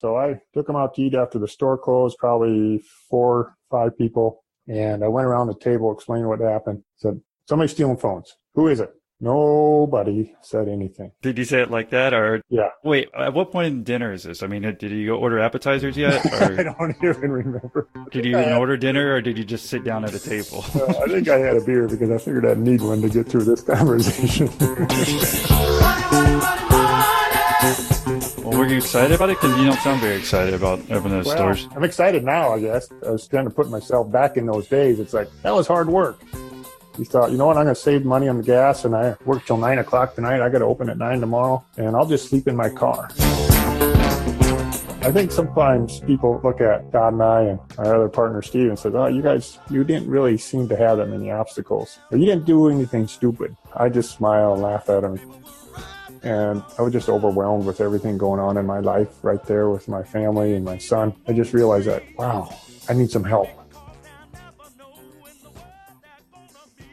So I took them out to eat after the store closed, probably four, five people. And I went around the table, explained what happened. Said, somebody's stealing phones. Who is it? Nobody said anything. Did you say it like that, or Yeah. wait? At what point in dinner is this? I mean, did you go order appetizers yet, I don't even remember. did you even order dinner, or did you just sit down at a table? Uh, I think I had a beer because I figured I'd need one to get through this conversation. You excited about it? Because you don't sound very excited about opening those Well, stores. I'm excited now, I guess. I was trying to put myself back in those days. It's like, that was hard work. You thought, you know what, I'm going to save money on the gas and I work till 9 o'clock tonight. I got to open at 9 tomorrow and I'll just sleep in my car. I think sometimes people look at Todd and I and our other partner Steve and says, "Oh, you guys, you didn't really seem to have that many obstacles, or you didn't do anything stupid." I just smile and laugh at him, and I was just overwhelmed with everything going on in my life right there with my family and my son. I just realized that, wow, I need some help.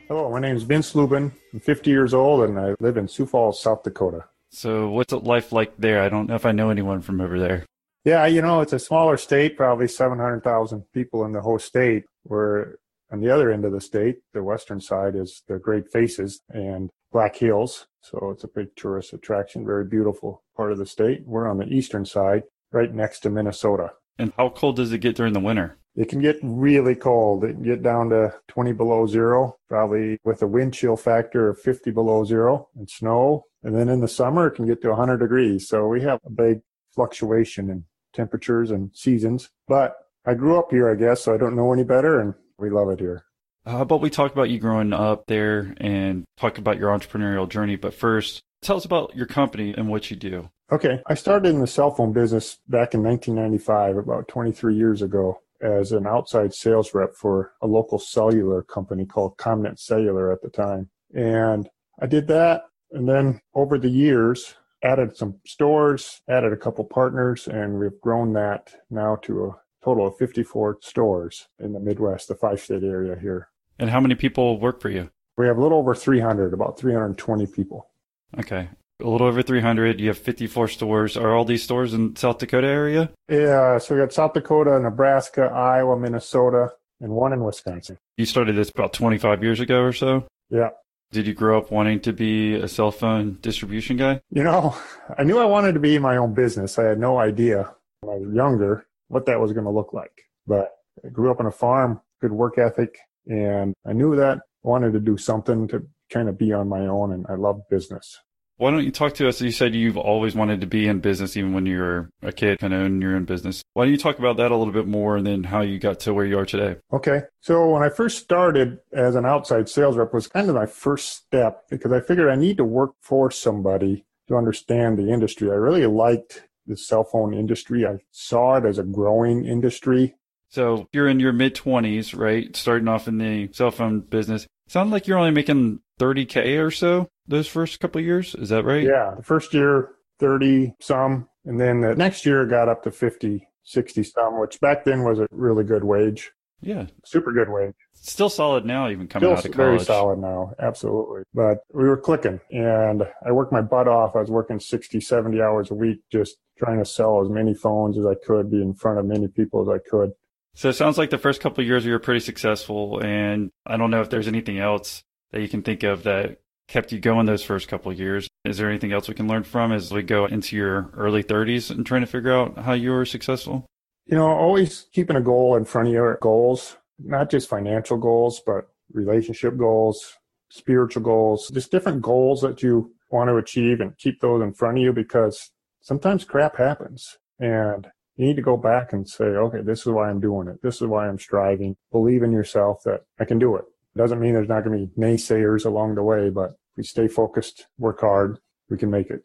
Hello, my name is Vince Lubin. I'm 50 years old and I live in Sioux Falls, South Dakota. So, what's life like there? I don't know if I know anyone from over there. Yeah, you know, it's a smaller state, probably 700,000 people in the whole state, where on the other end of the state, the western side is the Great Faces and Black Hills. So it's a big tourist attraction, very beautiful part of the state. We're on the eastern side, right next to Minnesota. And how cold does it get during the winter? It can get really cold. It can get down to 20 below zero, probably with a wind chill factor of 50 below zero and snow. And then in the summer, it can get to 100 degrees. So we have a big fluctuation in temperatures and seasons. But I grew up here, I guess, so I don't know any better, and we love it here. Uh, How about we talk about you growing up there and talk about your entrepreneurial journey? But first, tell us about your company and what you do. Okay. I started in the cell phone business back in 1995, about 23 years ago, as an outside sales rep for a local cellular company called CommNet Cellular at the time. And I did that. And then over the years, added some stores, added a couple partners, and we've grown that now to a total of 54 stores in the Midwest, the five state area here. And how many people work for you? We have a little over 300, about 320 people. Okay. A little over 300. You have 54 stores. Are all these stores in South Dakota area? Yeah, so we got South Dakota, Nebraska, Iowa, Minnesota, and one in Wisconsin. You started this about 25 years ago or so. Yeah. Did you grow up wanting to be a cell phone distribution guy? You know, I knew I wanted to be in my own business. I had no idea when I was younger what that was going to look like. But I grew up on a farm, good work ethic, and I knew that I wanted to do something to kind of be on my own, and I love business. Why don't you talk to us? You said you've always wanted to be in business, even when you were a kid, kind of own your own business. Why don't you talk about that a little bit more and then how you got to where you are today? Okay. So when I first started as an outside sales rep was kind of my first step because I figured I need to work for somebody to understand the industry. I really liked the cell phone industry. I saw it as a growing industry. So you're in your mid 20s, right? Starting off in the cell phone business. Sounds like you're only making 30K or so those first couple of years. Is that right? Yeah. The first year, 30 some. And then the next year got up to 50, 60 some, which back then was a really good wage. Yeah. Super good wage. Still solid now, even coming Still out of college. very solid now. Absolutely. But we were clicking and I worked my butt off. I was working 60, 70 hours a week, just trying to sell as many phones as I could, be in front of many people as I could. So it sounds like the first couple years you were pretty successful. And I don't know if there's anything else that you can think of that kept you going those first couple years. Is there anything else we can learn from as we go into your early 30s and trying to figure out how you were successful? You know, always keeping a goal in front of your goals, not just financial goals, but relationship goals, spiritual goals, just different goals that you want to achieve and keep those in front of you because sometimes crap happens and you need to go back and say, okay, this is why I'm doing it. This is why I'm striving. Believe in yourself that I can do it. Doesn't mean there's not going to be naysayers along the way, but if we stay focused, work hard, we can make it.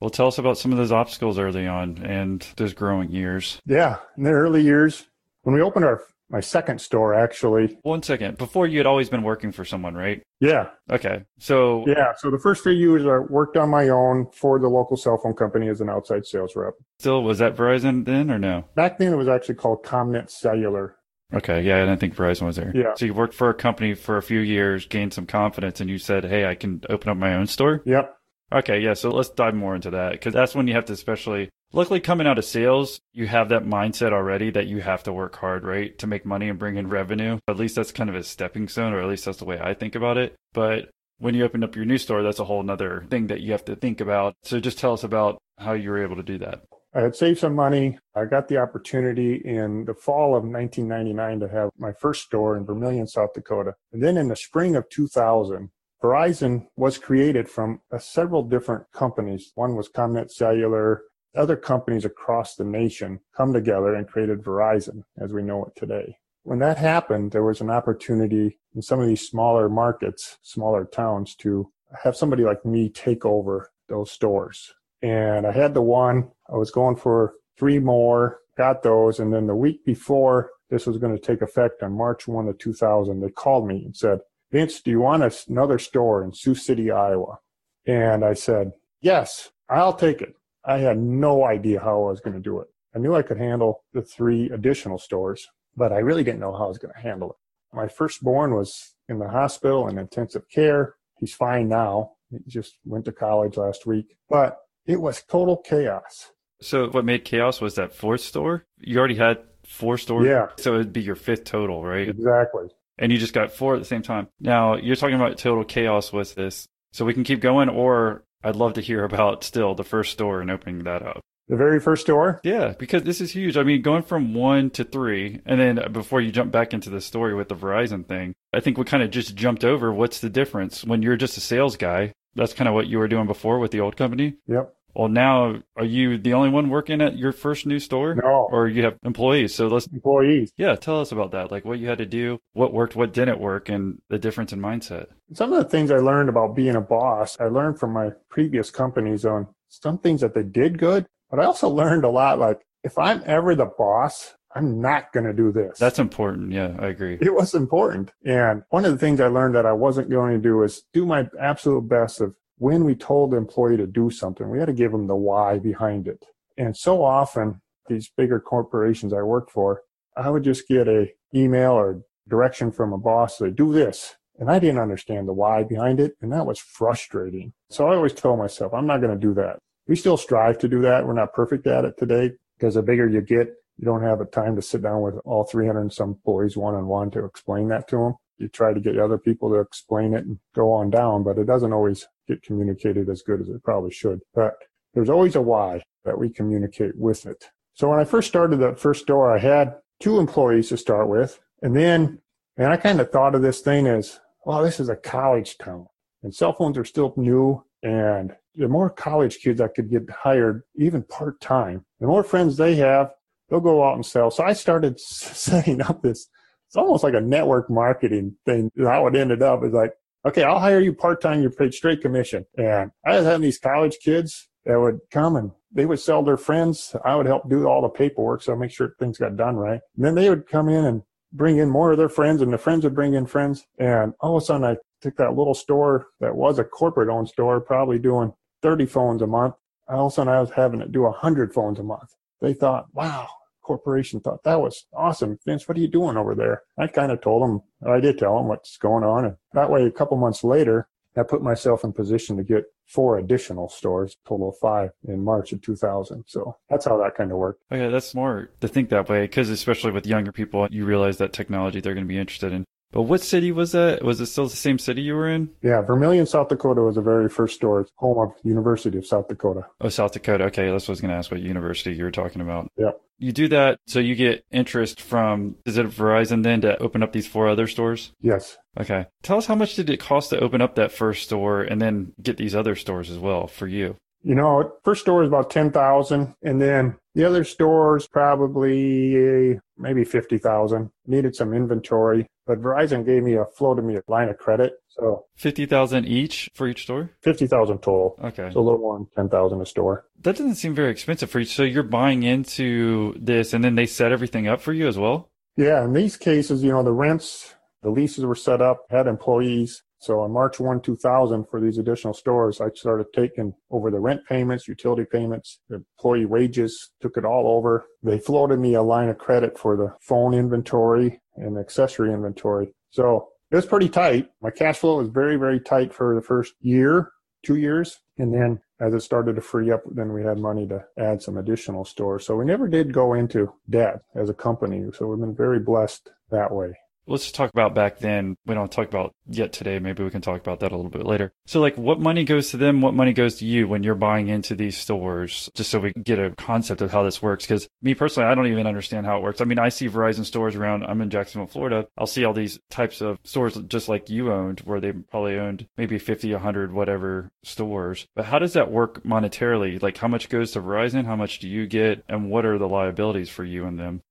Well, tell us about some of those obstacles early on and those growing years. Yeah. In the early years, when we opened our my second store actually. One second. Before you had always been working for someone, right? Yeah. Okay. So Yeah. So the first few years I worked on my own for the local cell phone company as an outside sales rep. still was that Verizon then or no? Back then it was actually called CommNet Cellular. Okay. Yeah, I didn't think Verizon was there. Yeah. So you worked for a company for a few years, gained some confidence, and you said, "Hey, I can open up my own store." Yep. Okay. Yeah. So let's dive more into that because that's when you have to especially Luckily, coming out of sales, you have that mindset already that you have to work hard, right, to make money and bring in revenue. At least that's kind of a stepping stone, or at least that's the way I think about it. But when you open up your new store, that's a whole other thing that you have to think about. So just tell us about how you were able to do that. I had saved some money. I got the opportunity in the fall of 1999 to have my first store in Vermillion, South Dakota. And then in the spring of 2000, Verizon was created from uh, several different companies. One was CommNet Cellular. Other companies across the nation come together and created Verizon as we know it today. When that happened, there was an opportunity in some of these smaller markets, smaller towns to have somebody like me take over those stores. And I had the one, I was going for three more, got those. And then the week before this was going to take effect on March 1 of 2000, they called me and said, Vince, do you want another store in Sioux City, Iowa? And I said, yes, I'll take it. I had no idea how I was going to do it. I knew I could handle the three additional stores, but I really didn't know how I was going to handle it. My firstborn was in the hospital in intensive care. He's fine now. He just went to college last week, but it was total chaos. So what made chaos was that fourth store? You already had four stores? Yeah. So it'd be your fifth total, right? Exactly. And you just got four at the same time. Now you're talking about total chaos with this. So we can keep going or I'd love to hear about still the first store and opening that up. The very first store? Yeah, because this is huge. I mean, going from one to three, and then before you jump back into the story with the Verizon thing, I think we kind of just jumped over what's the difference when you're just a sales guy. That's kind of what you were doing before with the old company. Yep. Well, now are you the only one working at your first new store? No. Or you have employees? So let's employees. Yeah, tell us about that. Like what you had to do, what worked, what didn't work, and the difference in mindset. Some of the things I learned about being a boss, I learned from my previous companies on some things that they did good, but I also learned a lot. Like if I'm ever the boss, I'm not going to do this. That's important. Yeah, I agree. It was important. And one of the things I learned that I wasn't going to do is do my absolute best of when we told the employee to do something, we had to give them the why behind it. And so often, these bigger corporations I worked for, I would just get a email or direction from a boss to do this. And I didn't understand the why behind it. And that was frustrating. So I always told myself, I'm not going to do that. We still strive to do that. We're not perfect at it today because the bigger you get, you don't have the time to sit down with all 300 and some employees one on one to explain that to them you try to get other people to explain it and go on down, but it doesn't always get communicated as good as it probably should. But there's always a why that we communicate with it. So when I first started that first store, I had two employees to start with. And then, and I kind of thought of this thing as, well, this is a college town and cell phones are still new. And the more college kids I could get hired, even part time, the more friends they have, they'll go out and sell. So I started setting up this it's almost like a network marketing thing. How it ended up is like, okay, I'll hire you part time. You're paid straight commission. And I was having these college kids that would come and they would sell their friends. I would help do all the paperwork, so I make sure things got done right. And then they would come in and bring in more of their friends, and the friends would bring in friends. And all of a sudden, I took that little store that was a corporate owned store, probably doing 30 phones a month. All of a sudden, I was having it do 100 phones a month. They thought, wow, corporation thought that was awesome. Vince, what are you doing over there? I kind of told him, I did tell him what's going on. And that way, a couple months later, I put myself in position to get four additional stores, total of five in March of 2000. So that's how that kind of worked. Oh, okay, that's smart to think that way because especially with younger people, you realize that technology they're going to be interested in. But what city was that? Was it still the same city you were in? Yeah, Vermillion, South Dakota was the very first store, home of University of South Dakota. Oh, South Dakota. Okay, that's what I was going to ask what university you were talking about. Yep. You do that so you get interest from, is it Verizon then to open up these four other stores? Yes. Okay. Tell us how much did it cost to open up that first store and then get these other stores as well for you? You know, first store is about 10,000 and then the other stores probably maybe 50,000. Needed some inventory, but Verizon gave me a floated me a line of credit. So 50,000 each for each store? 50,000 total. Okay. So a little more than 10,000 a store. That doesn't seem very expensive for you. So you're buying into this and then they set everything up for you as well? Yeah, in these cases, you know, the rents, the leases were set up, had employees. So on March 1, 2000, for these additional stores, I started taking over the rent payments, utility payments, employee wages, took it all over. They floated me a line of credit for the phone inventory and accessory inventory. So it was pretty tight. My cash flow was very, very tight for the first year, two years. And then as it started to free up, then we had money to add some additional stores. So we never did go into debt as a company. So we've been very blessed that way let's talk about back then. We don't talk about yet today. Maybe we can talk about that a little bit later. So, like, what money goes to them? What money goes to you when you're buying into these stores? Just so we get a concept of how this works. Because me personally, I don't even understand how it works. I mean, I see Verizon stores around. I'm in Jacksonville, Florida. I'll see all these types of stores just like you owned, where they probably owned maybe 50, 100, whatever stores. But how does that work monetarily? Like, how much goes to Verizon? How much do you get? And what are the liabilities for you and them?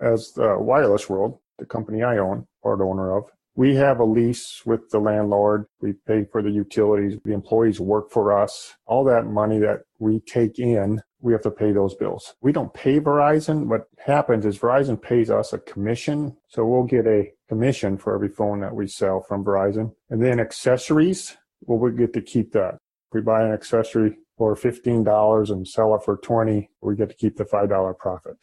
As the wireless world, the company I own, part owner of. We have a lease with the landlord. We pay for the utilities. The employees work for us. All that money that we take in, we have to pay those bills. We don't pay Verizon. What happens is Verizon pays us a commission. So we'll get a commission for every phone that we sell from Verizon. And then accessories, well, we get to keep that. If we buy an accessory for $15 and sell it for 20, we get to keep the $5 profit.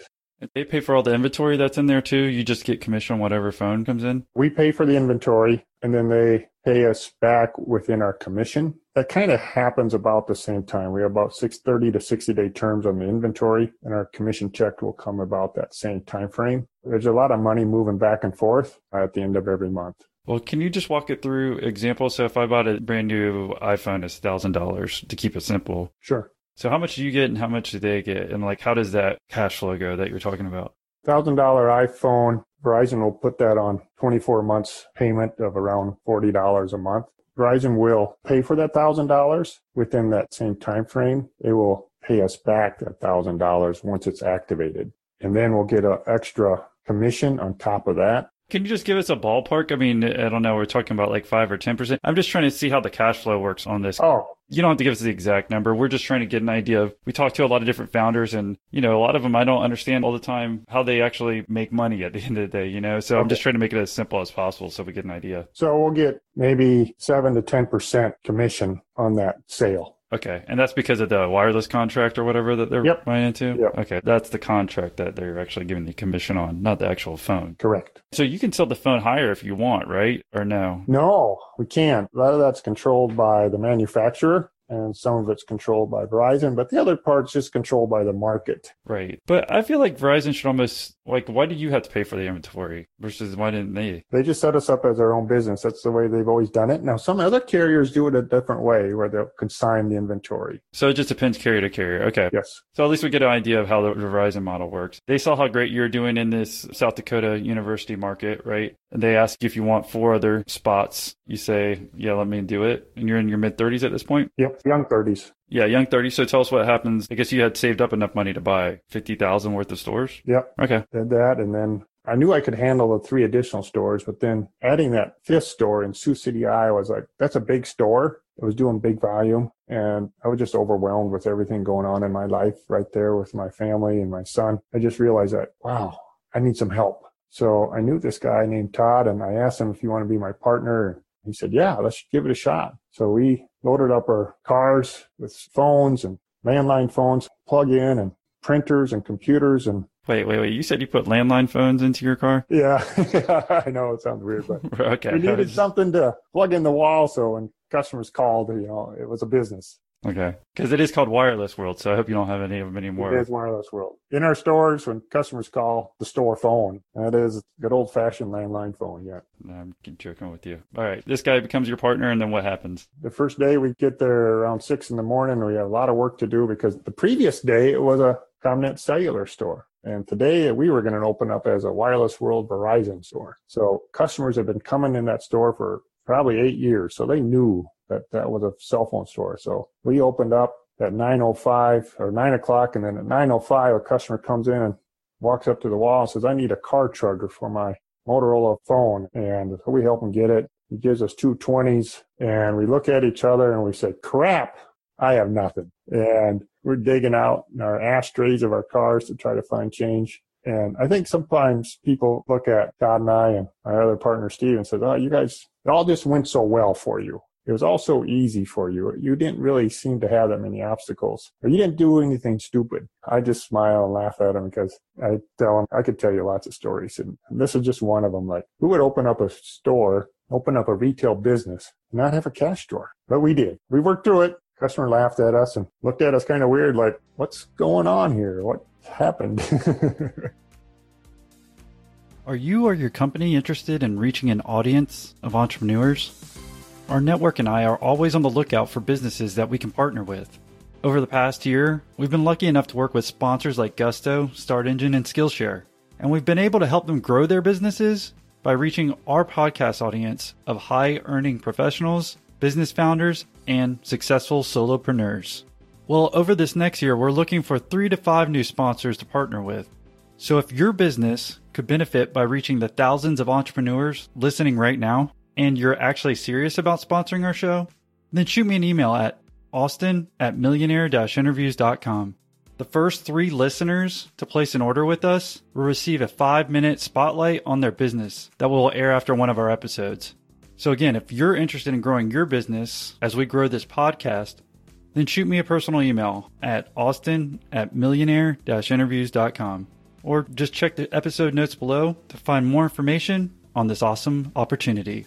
They pay for all the inventory that's in there too. You just get commission on whatever phone comes in. We pay for the inventory and then they pay us back within our commission. That kind of happens about the same time. We have about six thirty to 60 day terms on the inventory and our commission check will come about that same time frame. There's a lot of money moving back and forth at the end of every month. Well, can you just walk it through examples? So if I bought a brand new iPhone, it's thousand dollars to keep it simple. Sure. So how much do you get and how much do they get? And like, how does that cash flow go that you're talking about? $1,000 iPhone, Verizon will put that on 24 months payment of around $40 a month. Verizon will pay for that $1,000 within that same time frame. They will pay us back that $1,000 once it's activated. And then we'll get an extra commission on top of that. Can you just give us a ballpark? I mean, I don't know. We're talking about like five or 10%. I'm just trying to see how the cash flow works on this. Oh, you don't have to give us the exact number. We're just trying to get an idea of, we talk to a lot of different founders and, you know, a lot of them I don't understand all the time how they actually make money at the end of the day, you know? So okay. I'm just trying to make it as simple as possible so we get an idea. So we'll get maybe seven to 10% commission on that sale. Okay. And that's because of the wireless contract or whatever that they're yep. buying into? Yep. Okay. That's the contract that they're actually giving the commission on, not the actual phone. Correct. So you can sell the phone higher if you want, right? Or no? No, we can't. A lot of that's controlled by the manufacturer and some of it's controlled by Verizon, but the other part's just controlled by the market. Right. But I feel like Verizon should almost like why do you have to pay for the inventory versus why didn't they? They just set us up as our own business. That's the way they've always done it. Now some other carriers do it a different way where they'll consign the inventory. So it just depends carrier to carrier. Okay. Yes. So at least we get an idea of how the Verizon model works. They saw how great you're doing in this South Dakota university market, right? And they ask you if you want four other spots. You say, yeah, let me do it. And you're in your mid 30s at this point? Yep, young 30s. Yeah, young 30s. So tell us what happens. I guess you had saved up enough money to buy 50,000 worth of stores? Yep. Okay. Did that. And then I knew I could handle the three additional stores, but then adding that fifth store in Sioux City, Iowa was like, that's a big store. It was doing big volume and I was just overwhelmed with everything going on in my life right there with my family and my son. I just realized that, wow, I need some help. So I knew this guy named Todd and I asked him if he wanted to be my partner. He said, yeah, let's give it a shot. So we loaded up our cars with phones and landline phones, plug in and printers and computers and Wait, wait, wait. You said you put landline phones into your car? Yeah. I know it sounds weird, but okay. we needed something to plug in the wall. So when customers called, you know, it was a business. Okay. Because it is called Wireless World. So I hope you don't have any of them anymore. It is Wireless World. In our stores, when customers call the store phone, that is a good old fashioned landline phone. Yeah. I'm joking with you. All right. This guy becomes your partner, and then what happens? The first day we get there around six in the morning. We have a lot of work to do because the previous day it was a CommNet cellular store. And today we were going to open up as a Wireless World Verizon store. So customers have been coming in that store for probably eight years. So they knew that that was a cell phone store. So we opened up at 9.05 or 9 o'clock. And then at 9.05, a customer comes in and walks up to the wall and says, I need a car charger for my Motorola phone. And we help him get it. He gives us two 20s and we look at each other and we say, crap, I have nothing. And we're digging out in our ashtrays of our cars to try to find change. And I think sometimes people look at Todd and I and our other partner Steve and says, "Oh, you guys, it all just went so well for you. It was all so easy for you. You didn't really seem to have that many obstacles, or you didn't do anything stupid." I just smile and laugh at him because I tell him I could tell you lots of stories, and this is just one of them. Like, who would open up a store, open up a retail business, and not have a cash drawer? But we did. We worked through it. Customer laughed at us and looked at us kind of weird, like, what's going on here? What happened? Are you or your company interested in reaching an audience of entrepreneurs? Our network and I are always on the lookout for businesses that we can partner with. Over the past year, we've been lucky enough to work with sponsors like Gusto, StartEngine, and Skillshare, and we've been able to help them grow their businesses by reaching our podcast audience of high earning professionals, business founders, and successful solopreneurs. Well, over this next year, we're looking for three to five new sponsors to partner with. So if your business could benefit by reaching the thousands of entrepreneurs listening right now, and you're actually serious about sponsoring our show, then shoot me an email at austin at millionaire interviews.com. The first three listeners to place an order with us will receive a five minute spotlight on their business that will air after one of our episodes. So, again, if you're interested in growing your business as we grow this podcast, then shoot me a personal email at austin at millionaire interviews.com or just check the episode notes below to find more information on this awesome opportunity.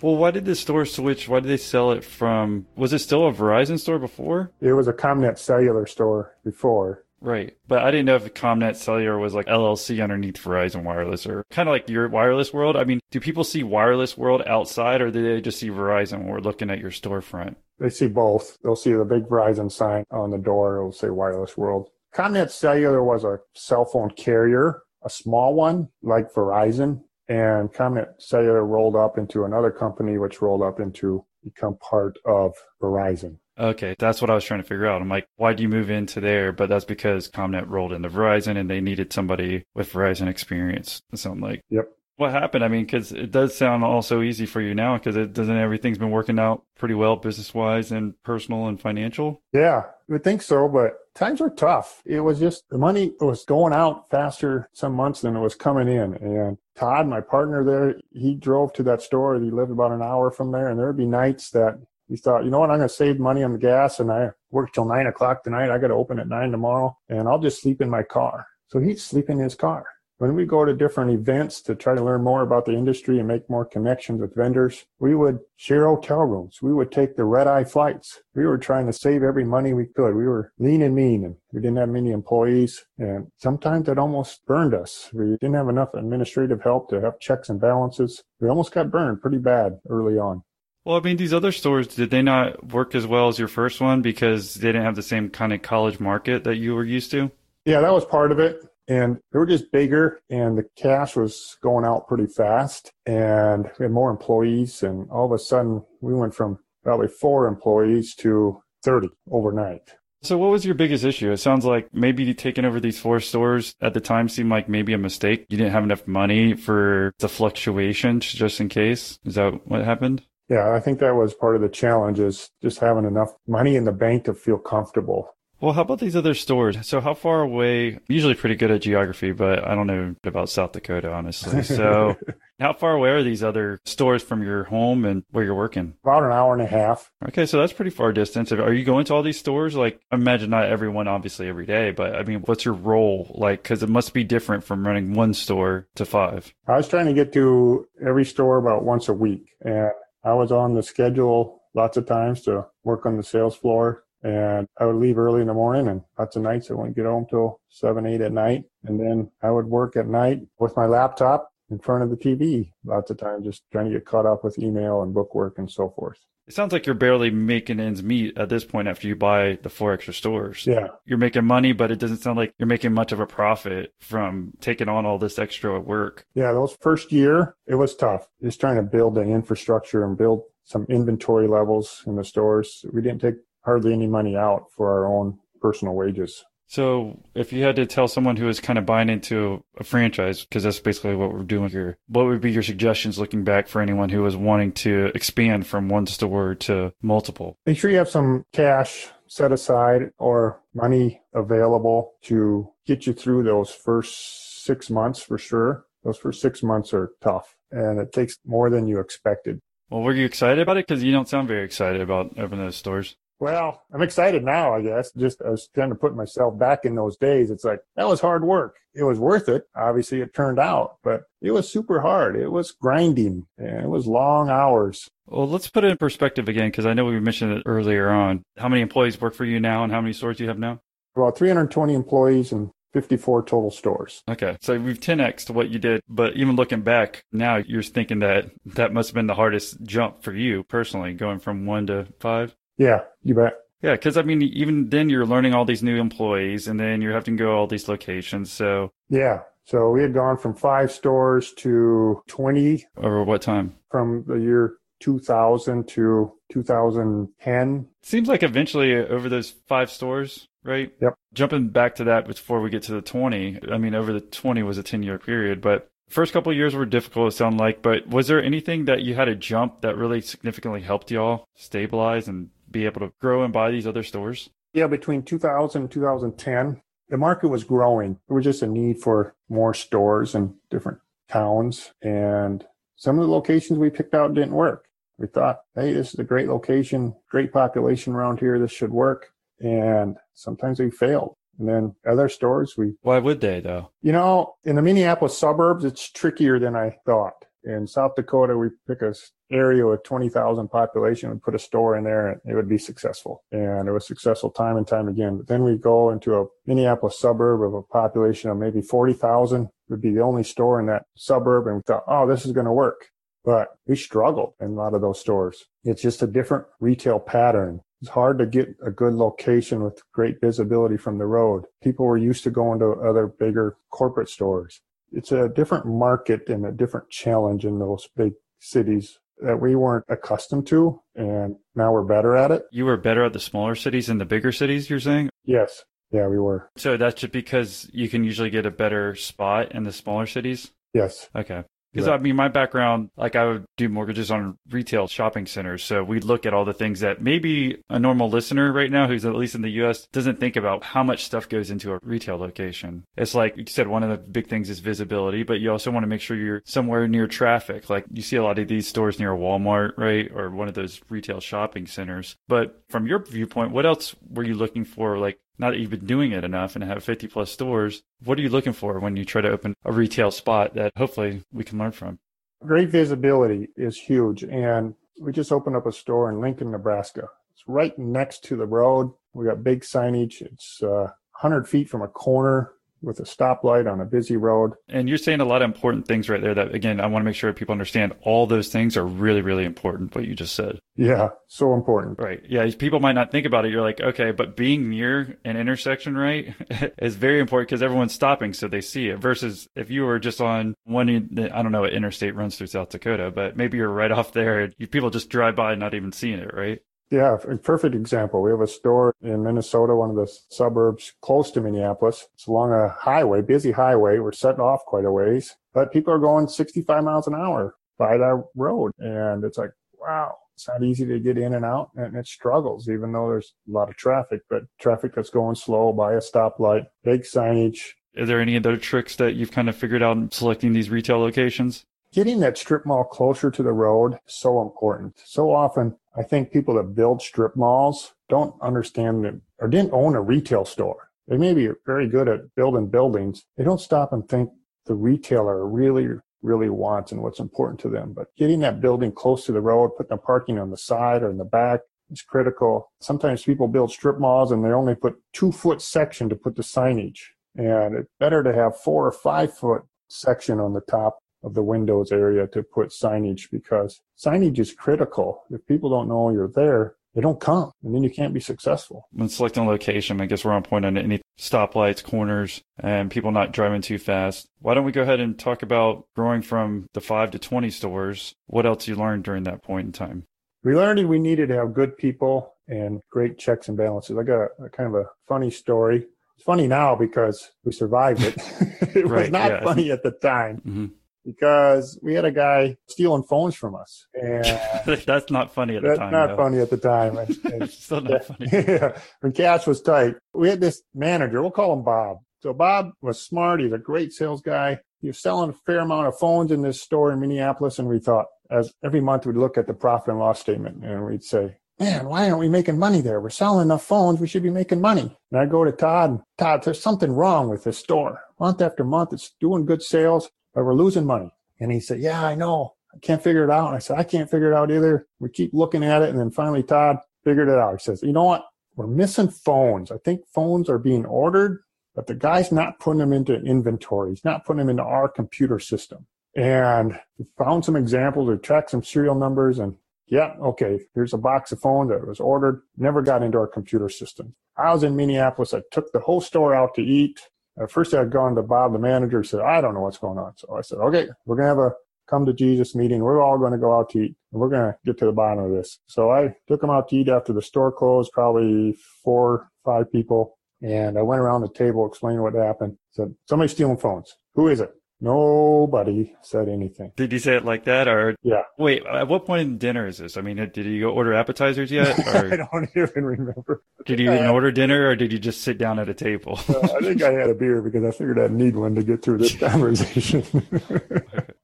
Well, why did the store switch? Why did they sell it from? Was it still a Verizon store before? It was a CommNet cellular store before. Right. But I didn't know if CommNet Cellular was like LLC underneath Verizon Wireless or kind of like your wireless world. I mean, do people see wireless world outside or do they just see Verizon when we're looking at your storefront? They see both. They'll see the big Verizon sign on the door. It'll say wireless world. CommNet Cellular was a cell phone carrier, a small one like Verizon and CommNet Cellular rolled up into another company, which rolled up into become part of Verizon. Okay, that's what I was trying to figure out. I'm like, why do you move into there? But that's because CommNet rolled into Verizon and they needed somebody with Verizon experience. So I'm like, yep. What happened? I mean, because it does sound all so easy for you now because it doesn't everything's been working out pretty well business wise and personal and financial. Yeah, I would think so, but times were tough. It was just the money was going out faster some months than it was coming in. And Todd, my partner there, he drove to that store. He lived about an hour from there, and there would be nights that he thought, you know what, I'm going to save money on the gas, and I work till nine o'clock tonight. I got to open at nine tomorrow, and I'll just sleep in my car. So he'd sleep in his car when we go to different events to try to learn more about the industry and make more connections with vendors, we would share hotel rooms. We would take the red eye flights. We were trying to save every money we could. We were lean and mean and we didn't have many employees. And sometimes it almost burned us. We didn't have enough administrative help to have checks and balances. We almost got burned pretty bad early on. Well, I mean, these other stores, did they not work as well as your first one because they didn't have the same kind of college market that you were used to? Yeah, that was part of it and they were just bigger and the cash was going out pretty fast and we had more employees and all of a sudden we went from probably four employees to 30 overnight so what was your biggest issue? It sounds like maybe taking over these four stores at the time seemed like maybe a mistake. You didn't have enough money for the fluctuations just in case. Is that what happened? Yeah, I think that was part of the challenge is just having enough money in the bank to feel comfortable. Well, how about these other stores? So, how far away? Usually pretty good at geography, but I don't know about South Dakota, honestly. So, how far away are these other stores from your home and where you're working? About an hour and a half. Okay, so that's pretty far distance. Are you going to all these stores? Like, I imagine not everyone, obviously, every day, but I mean, what's your role like? Because it must be different from running one store to five. I was trying to get to every store about once a week, and I was on the schedule lots of times to work on the sales floor and I would leave early in the morning and lots of nights I wouldn't get home till seven, eight at night. And then I would work at night with my laptop in front of the TV lots of times, just trying to get caught up with email and book work and so forth. It sounds like you're barely making ends meet at this point after you buy the four extra stores. Yeah. You're making money, but it doesn't sound like you're making much of a profit from taking on all this extra work. Yeah, those first year, it was tough. Just trying to build the infrastructure and build some inventory levels in the stores. We didn't take hardly any money out for our own personal wages. So, if you had to tell someone who is kind of buying into a franchise, because that's basically what we're doing here, what would be your suggestions looking back for anyone who is wanting to expand from one store to multiple? Make sure you have some cash set aside or money available to get you through those first six months for sure. Those first six months are tough and it takes more than you expected. Well, were you excited about it? Because you don't sound very excited about opening those stores. Well, I'm excited now, I guess. Just I was trying to put myself back in those days. It's like that was hard work. It was worth it. Obviously, it turned out, but it was super hard. It was grinding and it was long hours. Well, let's put it in perspective again, because I know we mentioned it earlier on. How many employees work for you now and how many stores do you have now? About 320 employees and 54 total stores. Okay. So we've 10x to what you did. But even looking back now, you're thinking that that must have been the hardest jump for you personally, going from one to five. Yeah, you bet. Yeah, because I mean, even then you're learning all these new employees, and then you're having to go all these locations. So yeah, so we had gone from five stores to 20 over what time? From the year 2000 to 2010. Seems like eventually uh, over those five stores, right? Yep. Jumping back to that before we get to the 20, I mean, over the 20 was a 10 year period, but first couple years were difficult, it sounded like. But was there anything that you had to jump that really significantly helped y'all stabilize and be able to grow and buy these other stores? Yeah, between 2000 and 2010, the market was growing. There was just a need for more stores in different towns. And some of the locations we picked out didn't work. We thought, hey, this is a great location, great population around here. This should work. And sometimes we failed. And then other stores, we. Why would they, though? You know, in the Minneapolis suburbs, it's trickier than I thought. In South Dakota, we pick a area with 20,000 population and put a store in there and it would be successful. And it was successful time and time again. But then we go into a Minneapolis suburb of a population of maybe 40,000 would be the only store in that suburb. And we thought, oh, this is going to work. But we struggled in a lot of those stores. It's just a different retail pattern. It's hard to get a good location with great visibility from the road. People were used to going to other bigger corporate stores. It's a different market and a different challenge in those big cities that we weren't accustomed to and now we're better at it. You were better at the smaller cities than the bigger cities, you're saying? Yes. Yeah, we were. So that's just because you can usually get a better spot in the smaller cities? Yes. Okay. Because I mean, my background, like I would do mortgages on retail shopping centers. So we'd look at all the things that maybe a normal listener right now, who's at least in the US, doesn't think about how much stuff goes into a retail location. It's like you said, one of the big things is visibility, but you also want to make sure you're somewhere near traffic. Like you see a lot of these stores near Walmart, right? Or one of those retail shopping centers. But from your viewpoint, what else were you looking for? Like now that you've been doing it enough and have 50 plus stores, what are you looking for when you try to open a retail spot that hopefully we can learn from? Great visibility is huge. And we just opened up a store in Lincoln, Nebraska. It's right next to the road. We got big signage. It's uh, 100 feet from a corner with a stoplight on a busy road. And you're saying a lot of important things right there that, again, I want to make sure people understand all those things are really, really important, what you just said. Yeah, so important. Right. Yeah, people might not think about it. You're like, okay, but being near an intersection, right, is very important because everyone's stopping so they see it versus if you were just on one, I don't know what interstate runs through South Dakota, but maybe you're right off there. People just drive by not even seeing it, right? Yeah, a perfect example. We have a store in Minnesota, one of the suburbs close to Minneapolis. It's along a highway, busy highway. We're setting off quite a ways, but people are going 65 miles an hour by that road. And it's like, wow, it's not easy to get in and out and it struggles, even though there's a lot of traffic, but traffic that's going slow by a stoplight, big signage. Are there any other tricks that you've kind of figured out in selecting these retail locations? Getting that strip mall closer to the road is so important. So often I think people that build strip malls don't understand that or didn't own a retail store. They may be very good at building buildings. They don't stop and think the retailer really, really wants and what's important to them. But getting that building close to the road, putting the parking on the side or in the back is critical. Sometimes people build strip malls and they only put two foot section to put the signage. And it's better to have four or five foot section on the top of the windows area to put signage because signage is critical. If people don't know you're there, they don't come and then you can't be successful. When selecting location, I guess we're on point on any stoplights, corners, and people not driving too fast. Why don't we go ahead and talk about growing from the five to 20 stores? What else you learned during that point in time? We learned we needed to have good people and great checks and balances. I got a, a kind of a funny story. It's funny now because we survived it. it right, was not yeah. funny at the time. Mm-hmm because we had a guy stealing phones from us. And that's not funny at the that's time. Not though. funny at the time. And, and Still not funny. Yeah, when cash was tight, we had this manager. We'll call him Bob. So Bob was smart. He's a great sales guy. He was selling a fair amount of phones in this store in Minneapolis, and we thought, as every month we'd look at the profit and loss statement, and we'd say, man, why aren't we making money there? We're selling enough phones. We should be making money. And I go to Todd, Todd, there's something wrong with this store. Month after month, it's doing good sales but we're losing money. And he said, yeah, I know. I can't figure it out. And I said, I can't figure it out either. We keep looking at it. And then finally Todd figured it out. He says, you know what? We're missing phones. I think phones are being ordered, but the guy's not putting them into inventory. He's not putting them into our computer system. And we found some examples. We tracked some serial numbers and yeah, okay, here's a box of phones that was ordered, never got into our computer system. I was in Minneapolis. I took the whole store out to eat. At first, I had gone to Bob, the manager, said, I don't know what's going on. So I said, okay, we're going to have a come to Jesus meeting. We're all going to go out to eat and we're going to get to the bottom of this. So I took them out to eat after the store closed, probably four, five people. And I went around the table, explaining what happened. Said, somebody's stealing phones. Who is it? Nobody said anything. Did you say it like that, or yeah? Wait, at what point in dinner is this? I mean, did you go order appetizers yet? Or I don't even remember. Did you even order dinner, or did you just sit down at a table? uh, I think I had a beer because I figured I'd need one to get through this conversation.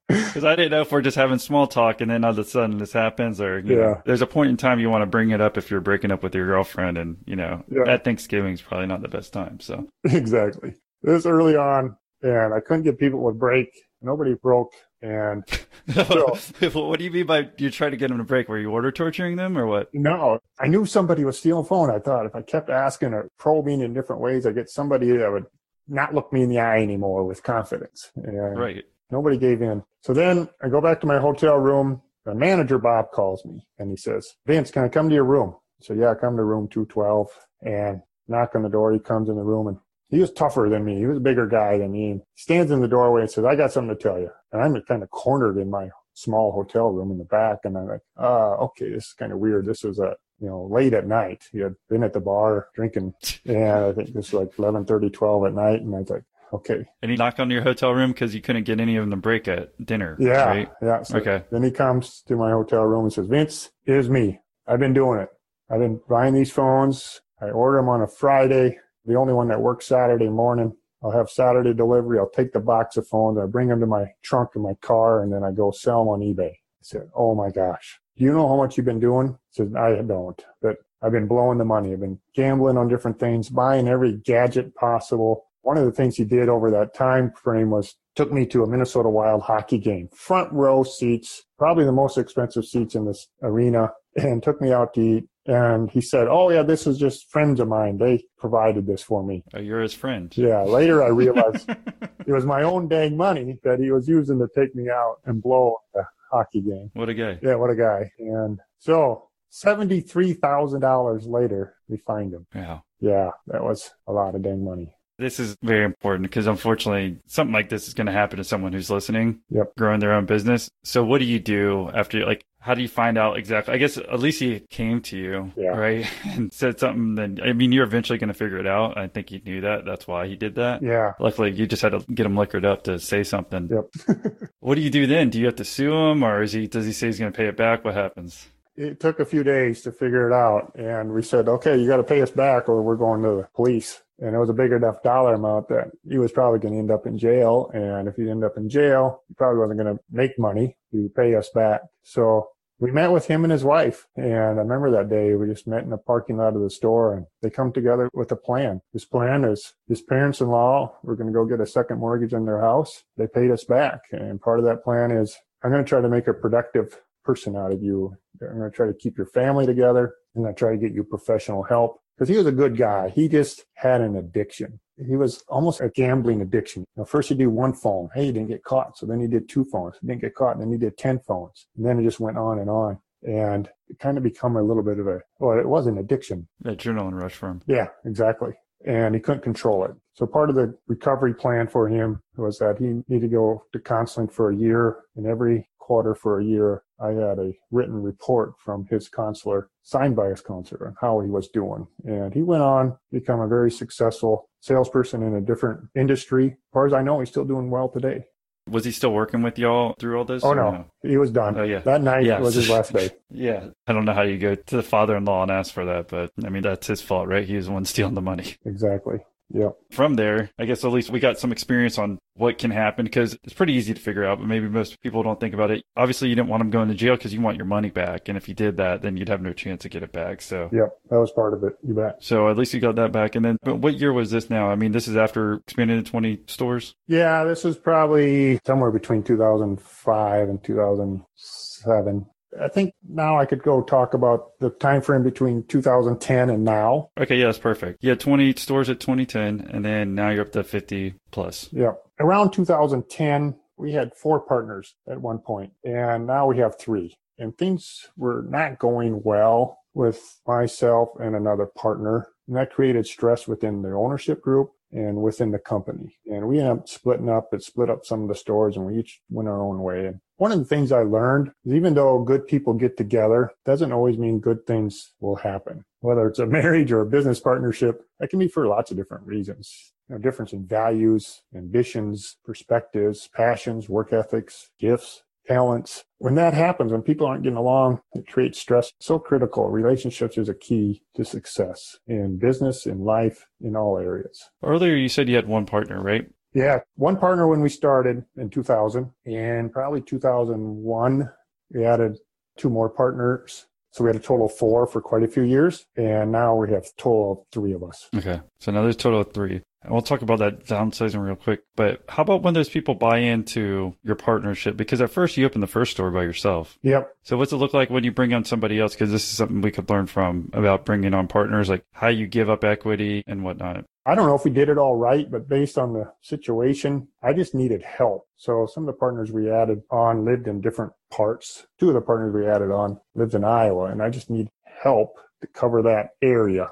Because I didn't know if we're just having small talk and then all of a sudden this happens, or yeah, know, there's a point in time you want to bring it up if you're breaking up with your girlfriend, and you know, yeah. at Thanksgiving is probably not the best time. So exactly, this early on, and I couldn't get people to break. Nobody broke. And so, what do you mean by you try to get them to break? Were you order torturing them or what? No, I knew somebody was stealing phone. I thought if I kept asking or probing in different ways, I'd get somebody that would not look me in the eye anymore with confidence. And right. Nobody gave in. So then I go back to my hotel room. The manager Bob calls me and he says, "Vince, can I come to your room?" So yeah, I come to room two twelve and knock on the door. He comes in the room and he was tougher than me. He was a bigger guy than me. He stands in the doorway and says, I got something to tell you. And I'm kind of cornered in my small hotel room in the back. And I'm like, uh, okay, this is kind of weird. This was a, you know, late at night. He had been at the bar drinking. And I think this was like 11, 30, 12 at night. And I was like, okay. And he knocked on your hotel room because you couldn't get any of them to break at dinner. Yeah. Right? Yeah. So okay. Then he comes to my hotel room and says, Vince, here's me. I've been doing it. I've been buying these phones. I order them on a Friday the only one that works Saturday morning. I'll have Saturday delivery. I'll take the box of phones. I bring them to my trunk in my car and then I go sell them on eBay. I said, Oh my gosh. Do you know how much you've been doing? I said, I don't, but I've been blowing the money. I've been gambling on different things, buying every gadget possible. One of the things he did over that time frame was took me to a Minnesota Wild hockey game, front row seats, probably the most expensive seats in this arena, and took me out to eat. And he said, Oh, yeah, this is just friends of mine. They provided this for me. Oh, you're his friend. Yeah. Later, I realized it was my own dang money that he was using to take me out and blow a hockey game. What a guy. Yeah, what a guy. And so $73,000 later, we find him. Yeah. Yeah, that was a lot of dang money. This is very important because unfortunately, something like this is going to happen to someone who's listening, yep. growing their own business. So, what do you do after, like, how do you find out exactly? I guess at least he came to you, yeah. right, and said something. Then, I mean, you're eventually going to figure it out. I think he knew that. That's why he did that. Yeah. Luckily, you just had to get him liquored up to say something. Yep. what do you do then? Do you have to sue him, or is he? Does he say he's going to pay it back? What happens? it took a few days to figure it out. And we said, okay, you got to pay us back or we're going to the police. And it was a big enough dollar amount that he was probably going to end up in jail. And if he ended up in jail, he probably wasn't going to make money to pay us back. So we met with him and his wife. And I remember that day we just met in the parking lot of the store and they come together with a plan. His plan is his parents in law were going to go get a second mortgage on their house. They paid us back. And part of that plan is I'm going to try to make a productive person out of you. I'm going to try to keep your family together and I try to get you professional help because he was a good guy. He just had an addiction. He was almost a gambling addiction. Now, first he did one phone. Hey, he didn't get caught. So then he did two phones. He didn't get caught. And then he did 10 phones. And then it just went on and on. And it kind of become a little bit of a, well, it was an addiction. A adrenaline rush for him. Yeah, exactly. And he couldn't control it. So part of the recovery plan for him was that he needed to go to counseling for a year and every quarter for a year, I had a written report from his counselor, signed by his counselor, on how he was doing. And he went on to become a very successful salesperson in a different industry. As far as I know, he's still doing well today. Was he still working with y'all through all this? Oh no. no, he was done. Oh yeah, that night yeah. was his last day. yeah, I don't know how you go to the father-in-law and ask for that, but I mean that's his fault, right? He was the one stealing the money. Exactly. Yeah. From there, I guess at least we got some experience on what can happen because it's pretty easy to figure out, but maybe most people don't think about it. Obviously, you didn't want them going to jail because you want your money back. And if you did that, then you'd have no chance to get it back. So, yeah, that was part of it. You bet. So at least you got that back. And then, but what year was this now? I mean, this is after expanding to 20 stores? Yeah, this was probably somewhere between 2005 and 2007. I think now I could go talk about the time frame between 2010 and now. Okay, yeah, that's perfect. Had 20 stores at 2010, and then now you're up to 50 plus. Yeah. Around 2010, we had four partners at one point, and now we have three. And things were not going well with myself and another partner. And that created stress within the ownership group and within the company. And we ended up splitting up It split up some of the stores and we each went our own way. And one of the things I learned is even though good people get together, doesn't always mean good things will happen. Whether it's a marriage or a business partnership, that can be for lots of different reasons. You know, difference in values, ambitions, perspectives, passions, work ethics, gifts, talents. When that happens, when people aren't getting along, it creates stress. So critical. Relationships is a key to success in business, in life, in all areas. Earlier, you said you had one partner, right? Yeah, one partner when we started in 2000, and probably 2001, we added two more partners. So we had a total of four for quite a few years, and now we have a total of three of us. Okay, so now there's a total of three. We'll talk about that downsizing real quick. But how about when those people buy into your partnership? Because at first you open the first store by yourself. Yep. So what's it look like when you bring on somebody else? Because this is something we could learn from about bringing on partners, like how you give up equity and whatnot. I don't know if we did it all right, but based on the situation, I just needed help. So some of the partners we added on lived in different parts. Two of the partners we added on lived in Iowa, and I just need help to cover that area.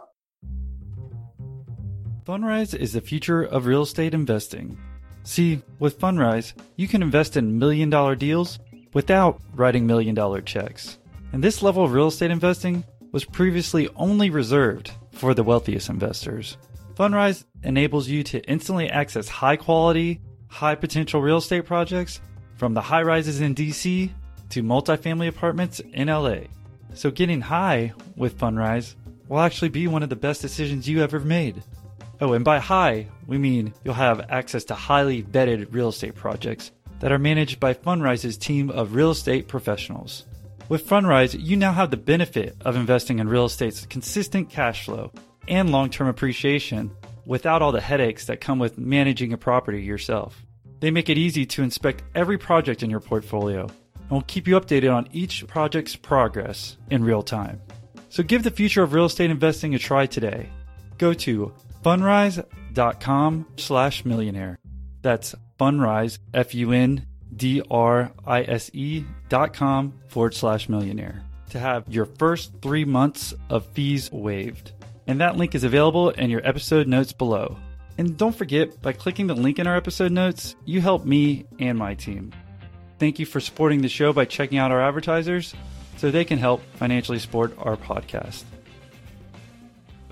Fundrise is the future of real estate investing. See, with Fundrise, you can invest in million dollar deals without writing million dollar checks. And this level of real estate investing was previously only reserved for the wealthiest investors. Fundrise enables you to instantly access high quality, high potential real estate projects from the high rises in DC to multifamily apartments in LA. So getting high with Fundrise will actually be one of the best decisions you ever made. Oh, and by high, we mean you'll have access to highly vetted real estate projects that are managed by Fundrise's team of real estate professionals. With Fundrise, you now have the benefit of investing in real estate's consistent cash flow and long term appreciation without all the headaches that come with managing a property yourself. They make it easy to inspect every project in your portfolio and will keep you updated on each project's progress in real time. So give the future of real estate investing a try today. Go to fundrise.com slash millionaire. That's fundrise, F U N D R I S E dot com forward slash millionaire to have your first three months of fees waived and that link is available in your episode notes below. And don't forget, by clicking the link in our episode notes, you help me and my team. Thank you for supporting the show by checking out our advertisers so they can help financially support our podcast.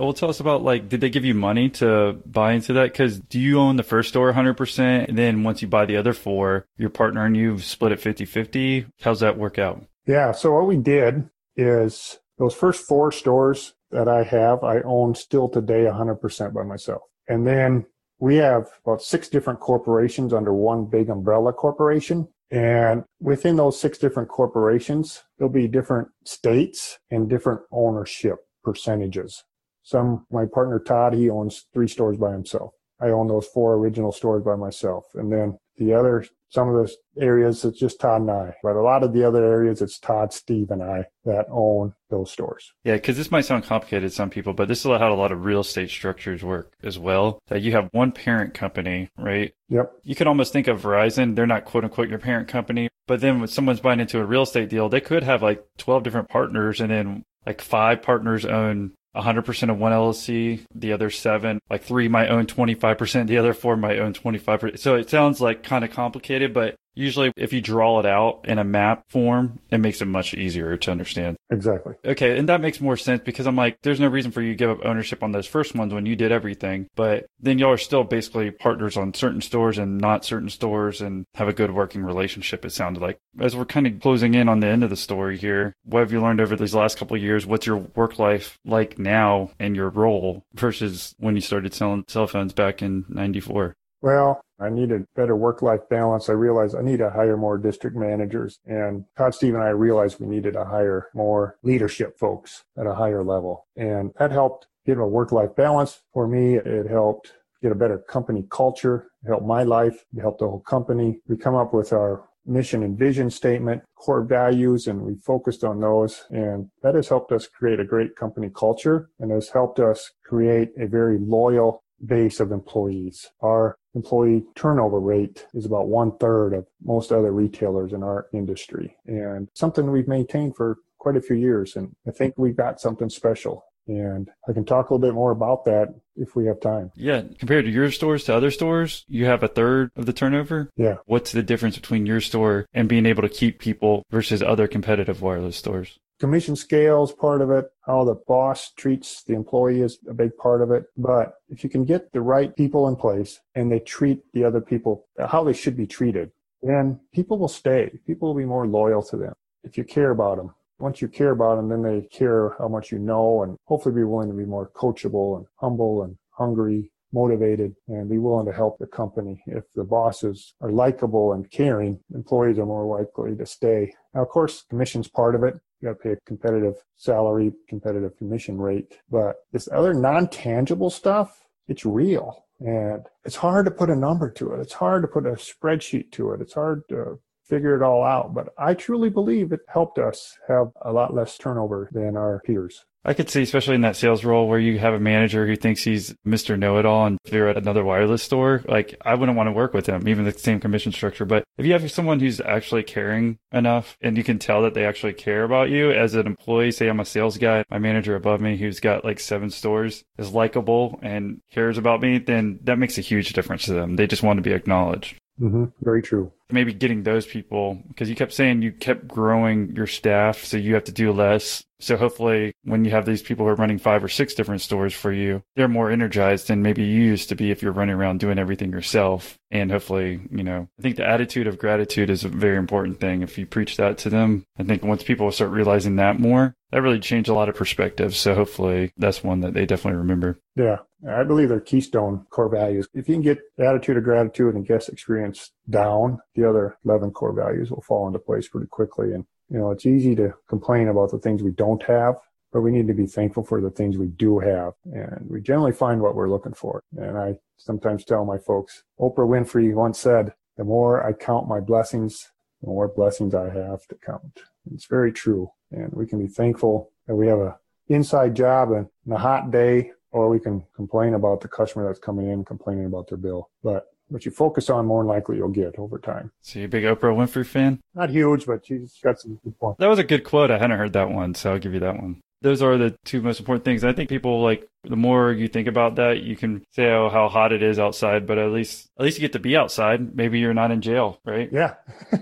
Well, tell us about like, did they give you money to buy into that? Because do you own the first store 100%? And then once you buy the other four, your partner and you split it 50 50? How's that work out? Yeah. So what we did is those first four stores that I have, I own still today 100% by myself. And then we have about six different corporations under one big umbrella corporation. And within those six different corporations, there'll be different states and different ownership percentages. Some, my partner Todd, he owns three stores by himself. I own those four original stores by myself. And then the other, some of the areas, it's just Todd and I. But a lot of the other areas, it's Todd, Steve, and I that own those stores. Yeah, because this might sound complicated to some people, but this is how a lot of real estate structures work as well. That you have one parent company, right? Yep. You could almost think of Verizon. They're not quote unquote your parent company. But then when someone's buying into a real estate deal, they could have like 12 different partners and then like five partners own 100% of one LLC, the other seven, like three might own 25%, the other four might own 25%. So it sounds like kind of complicated, but Usually, if you draw it out in a map form, it makes it much easier to understand. Exactly. Okay. And that makes more sense because I'm like, there's no reason for you to give up ownership on those first ones when you did everything. But then y'all are still basically partners on certain stores and not certain stores and have a good working relationship, it sounded like. As we're kind of closing in on the end of the story here, what have you learned over these last couple of years? What's your work life like now and your role versus when you started selling cell phones back in 94? Well, I needed better work life balance. I realized I need to hire more district managers. And Todd, Steve, and I realized we needed to hire more leadership folks at a higher level. And that helped get a work life balance for me. It helped get a better company culture, it helped my life, it helped the whole company. We come up with our mission and vision statement, core values, and we focused on those. And that has helped us create a great company culture and has helped us create a very loyal base of employees. Our employee turnover rate is about one third of most other retailers in our industry and something we've maintained for quite a few years. And I think we've got something special. And I can talk a little bit more about that if we have time. Yeah. Compared to your stores to other stores, you have a third of the turnover. Yeah. What's the difference between your store and being able to keep people versus other competitive wireless stores? Commission scale is part of it. How the boss treats the employee is a big part of it. But if you can get the right people in place and they treat the other people uh, how they should be treated, then people will stay. People will be more loyal to them if you care about them. Once you care about them, then they care how much you know and hopefully be willing to be more coachable and humble and hungry motivated and be willing to help the company. If the bosses are likable and caring, employees are more likely to stay. Now, of course, commission's part of it. You got to pay a competitive salary, competitive commission rate. But this other non-tangible stuff, it's real. And it's hard to put a number to it. It's hard to put a spreadsheet to it. It's hard to figure it all out. But I truly believe it helped us have a lot less turnover than our peers. I could see, especially in that sales role where you have a manager who thinks he's Mr. Know It All and you're at another wireless store, like I wouldn't want to work with him, even the same commission structure. But if you have someone who's actually caring enough and you can tell that they actually care about you as an employee, say I'm a sales guy, my manager above me who's got like seven stores is likable and cares about me, then that makes a huge difference to them. They just want to be acknowledged. Mm-hmm. Very true. Maybe getting those people because you kept saying you kept growing your staff, so you have to do less. So hopefully, when you have these people who are running five or six different stores for you, they're more energized than maybe you used to be if you're running around doing everything yourself. And hopefully, you know, I think the attitude of gratitude is a very important thing. If you preach that to them, I think once people start realizing that more, that really changed a lot of perspectives. So hopefully, that's one that they definitely remember. Yeah. I believe they're keystone core values. If you can get attitude of gratitude and guest experience down, the other 11 core values will fall into place pretty quickly. And, you know, it's easy to complain about the things we don't have, but we need to be thankful for the things we do have. And we generally find what we're looking for. And I sometimes tell my folks, Oprah Winfrey once said, the more I count my blessings, the more blessings I have to count. It's very true. And we can be thankful that we have a inside job and a hot day or we can complain about the customer that's coming in complaining about their bill. But what you focus on, more likely you'll get over time. So you a big Oprah Winfrey fan? Not huge, but she's got some good points. That was a good quote. I hadn't heard that one, so I'll give you that one those are the two most important things. I think people like the more you think about that, you can say oh, how hot it is outside, but at least at least you get to be outside. Maybe you're not in jail, right? Yeah.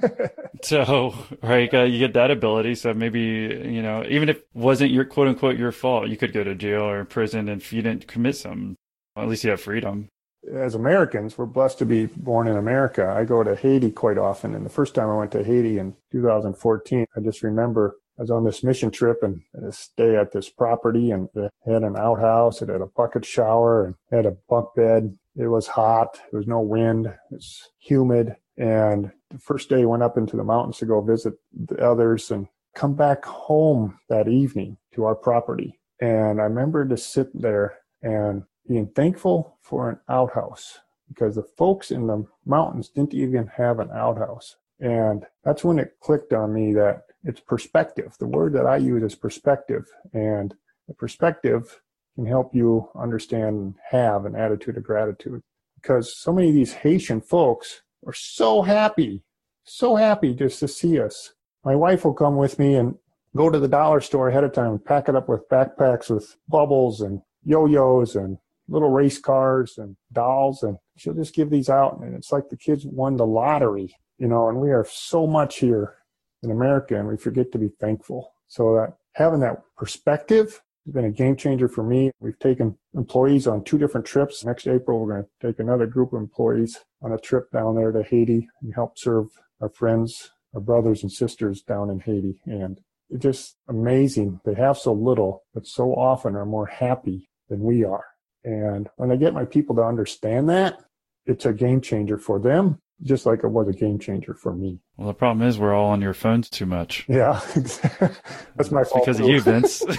so right, uh, you get that ability. So maybe you know, even if it wasn't your quote unquote your fault, you could go to jail or prison if you didn't commit some. Well, at least you have freedom. As Americans, we're blessed to be born in America. I go to Haiti quite often, and the first time I went to Haiti in 2014, I just remember I was on this mission trip and I stay at this property and it had an outhouse. It had a bucket shower and had a bunk bed. It was hot. There was no wind. It's humid. And the first day went up into the mountains to go visit the others and come back home that evening to our property. And I remember to sit there and being thankful for an outhouse because the folks in the mountains didn't even have an outhouse. And that's when it clicked on me that it's perspective. The word that I use is perspective. And the perspective can help you understand and have an attitude of gratitude. Because so many of these Haitian folks are so happy, so happy just to see us. My wife will come with me and go to the dollar store ahead of time and pack it up with backpacks with bubbles and yo-yos and little race cars and dolls and she'll just give these out and it's like the kids won the lottery you know, and we are so much here in America and we forget to be thankful. So that having that perspective has been a game changer for me. We've taken employees on two different trips. Next April, we're going to take another group of employees on a trip down there to Haiti and help serve our friends, our brothers and sisters down in Haiti. And it's just amazing. They have so little, but so often are more happy than we are. And when I get my people to understand that, it's a game changer for them, just like it was a game changer for me. Well, the problem is we're all on your phones too much. Yeah, that's my It's fault. because of you, Vince.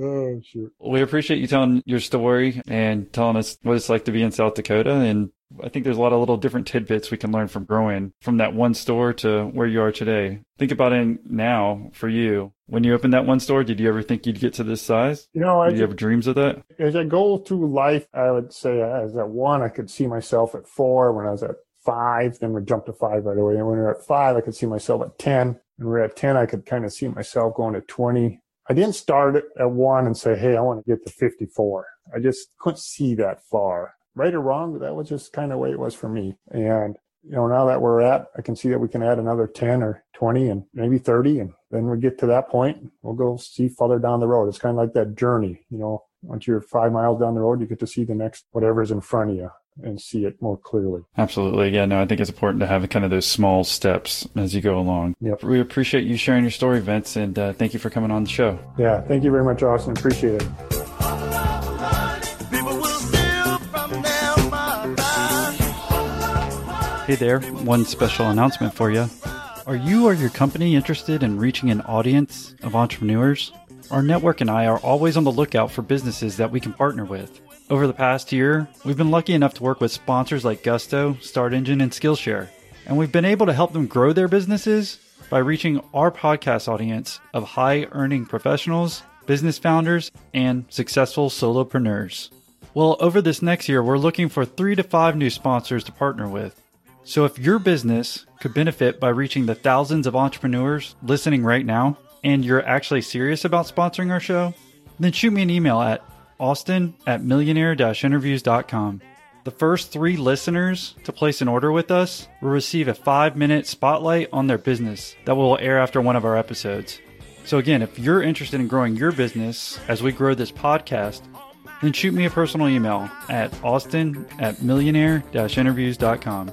oh, shoot. we appreciate you telling your story and telling us what it's like to be in South Dakota. And I think there's a lot of little different tidbits we can learn from growing from that one store to where you are today. Think about it now for you. When you opened that one store, did you ever think you'd get to this size? You know, I Did you have dreams of that? as I go through life, I would say as at one, I could see myself at four. When I was at five, then we jump to five right away. And when we were at five, I could see myself at 10. And we we're at 10, I could kind of see myself going to 20. I didn't start at one and say, Hey, I want to get to 54. I just couldn't see that far. Right or wrong, that was just kind of the way it was for me. And, you know, now that we're at, I can see that we can add another 10 or 20 and maybe 30. And then we get to that point, we'll go see further down the road. It's kind of like that journey, you know, once you're five miles down the road, you get to see the next whatever's in front of you and see it more clearly. Absolutely. Yeah, no, I think it's important to have kind of those small steps as you go along. Yep. We appreciate you sharing your story, Vince, and uh, thank you for coming on the show. Yeah. Thank you very much, Austin. Appreciate it. People will steal from them my life. Hey there, one special announcement for you. Are you or your company interested in reaching an audience of entrepreneurs? Our network and I are always on the lookout for businesses that we can partner with. Over the past year, we've been lucky enough to work with sponsors like Gusto, StartEngine, and Skillshare, and we've been able to help them grow their businesses by reaching our podcast audience of high earning professionals, business founders, and successful solopreneurs. Well, over this next year, we're looking for three to five new sponsors to partner with. So if your business could benefit by reaching the thousands of entrepreneurs listening right now, and you're actually serious about sponsoring our show, then shoot me an email at austin at millionaire interviews.com. The first three listeners to place an order with us will receive a five minute spotlight on their business that will air after one of our episodes. So, again, if you're interested in growing your business as we grow this podcast, then shoot me a personal email at austin at millionaire interviews.com.